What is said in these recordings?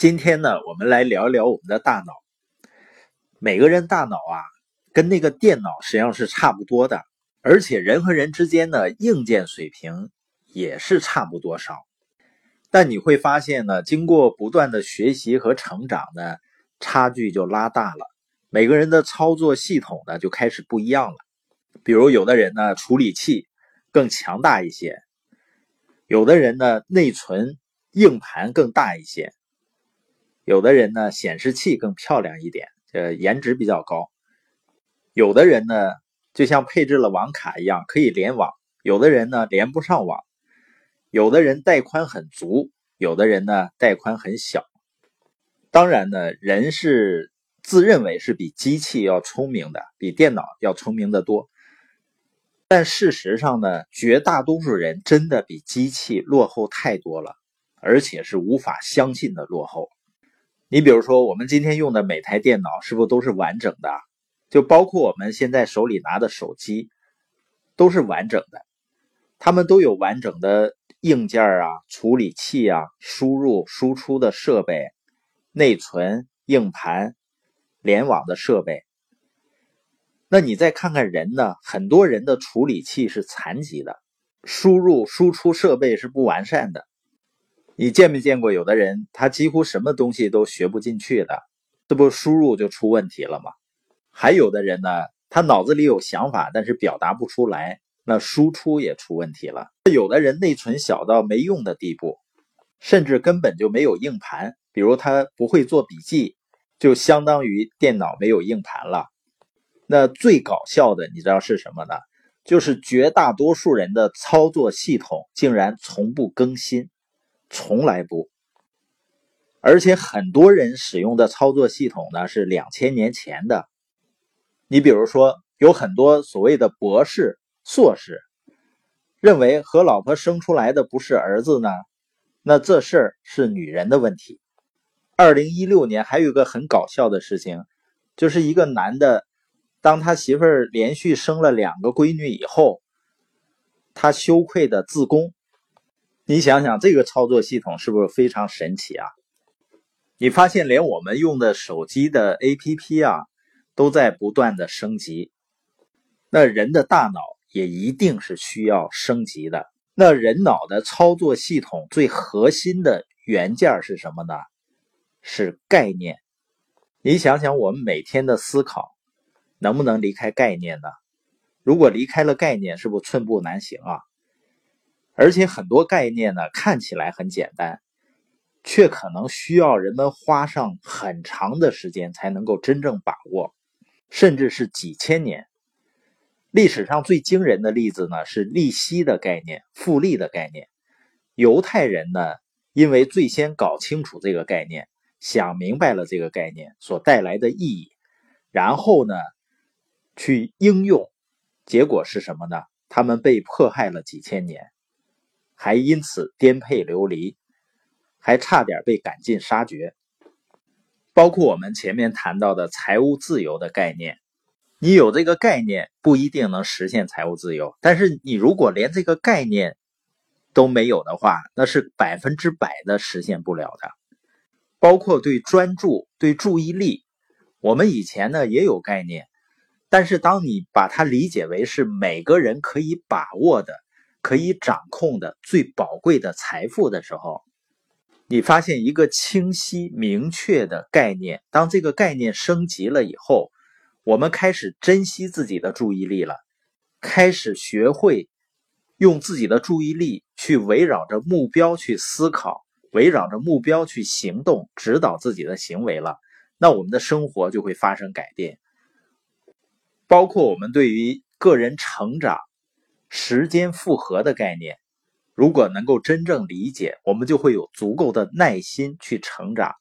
今天呢，我们来聊一聊我们的大脑。每个人大脑啊，跟那个电脑实际上是差不多的，而且人和人之间的硬件水平也是差不多少。但你会发现呢，经过不断的学习和成长呢，差距就拉大了。每个人的操作系统呢，就开始不一样了。比如有的人呢，处理器更强大一些；有的人呢，内存硬盘更大一些。有的人呢，显示器更漂亮一点，呃，颜值比较高；有的人呢，就像配置了网卡一样，可以联网；有的人呢，连不上网；有的人带宽很足，有的人呢，带宽很小。当然呢，人是自认为是比机器要聪明的，比电脑要聪明的多。但事实上呢，绝大多数人真的比机器落后太多了，而且是无法相信的落后。你比如说，我们今天用的每台电脑是不是都是完整的？就包括我们现在手里拿的手机，都是完整的，它们都有完整的硬件啊、处理器啊、输入输出的设备、内存、硬盘、联网的设备。那你再看看人呢？很多人的处理器是残疾的，输入输出设备是不完善的。你见没见过有的人，他几乎什么东西都学不进去的，这不输入就出问题了吗？还有的人呢，他脑子里有想法，但是表达不出来，那输出也出问题了。有的人内存小到没用的地步，甚至根本就没有硬盘，比如他不会做笔记，就相当于电脑没有硬盘了。那最搞笑的，你知道是什么呢？就是绝大多数人的操作系统竟然从不更新。从来不，而且很多人使用的操作系统呢是两千年前的。你比如说，有很多所谓的博士、硕士，认为和老婆生出来的不是儿子呢，那这事儿是女人的问题。二零一六年还有一个很搞笑的事情，就是一个男的，当他媳妇儿连续生了两个闺女以后，他羞愧的自宫。你想想，这个操作系统是不是非常神奇啊？你发现连我们用的手机的 APP 啊，都在不断的升级。那人的大脑也一定是需要升级的。那人脑的操作系统最核心的元件是什么呢？是概念。你想想，我们每天的思考能不能离开概念呢？如果离开了概念，是不是寸步难行啊？而且很多概念呢，看起来很简单，却可能需要人们花上很长的时间才能够真正把握，甚至是几千年。历史上最惊人的例子呢，是利息的概念、复利的概念。犹太人呢，因为最先搞清楚这个概念，想明白了这个概念所带来的意义，然后呢，去应用，结果是什么呢？他们被迫害了几千年。还因此颠沛流离，还差点被赶尽杀绝。包括我们前面谈到的财务自由的概念，你有这个概念不一定能实现财务自由，但是你如果连这个概念都没有的话，那是百分之百的实现不了的。包括对专注、对注意力，我们以前呢也有概念，但是当你把它理解为是每个人可以把握的。可以掌控的最宝贵的财富的时候，你发现一个清晰明确的概念。当这个概念升级了以后，我们开始珍惜自己的注意力了，开始学会用自己的注意力去围绕着目标去思考，围绕着目标去行动，指导自己的行为了。那我们的生活就会发生改变，包括我们对于个人成长。时间复合的概念，如果能够真正理解，我们就会有足够的耐心去成长，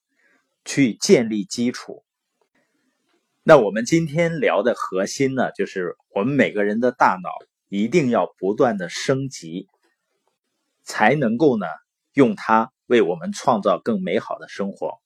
去建立基础。那我们今天聊的核心呢，就是我们每个人的大脑一定要不断的升级，才能够呢用它为我们创造更美好的生活。